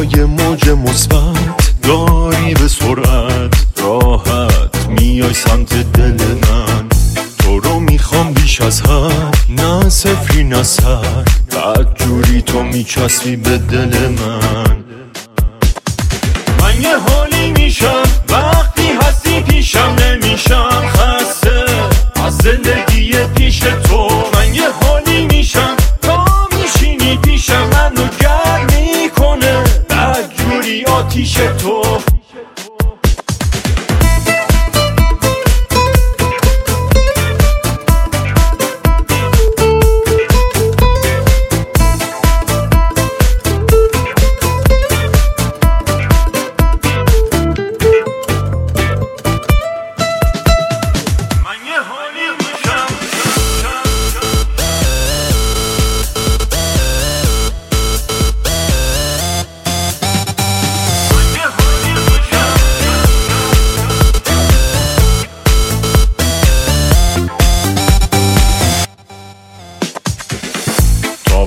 تو یه موج مثبت داری به سرعت راحت میای سمت از حد نه سر بعد جوری تو میچسبی به دل من. من یه حالی میشم وقتی هستی پیشم نمیشم خسته. از زندگی پیش تو من یه حالی میشم تا میشینی پیشم منو گرم می‌کنه. بعد جوری آتیش تو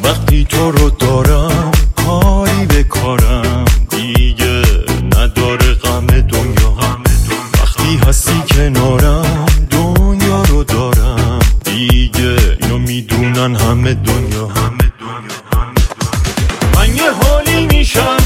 وقتی تو رو دارم کاری به کارم دیگه نداره غم دنیا. وقتی هستی کنارم دنیا رو دارم دیگه. اینو می‌دونن همه دنیا. من یه حالی میشم.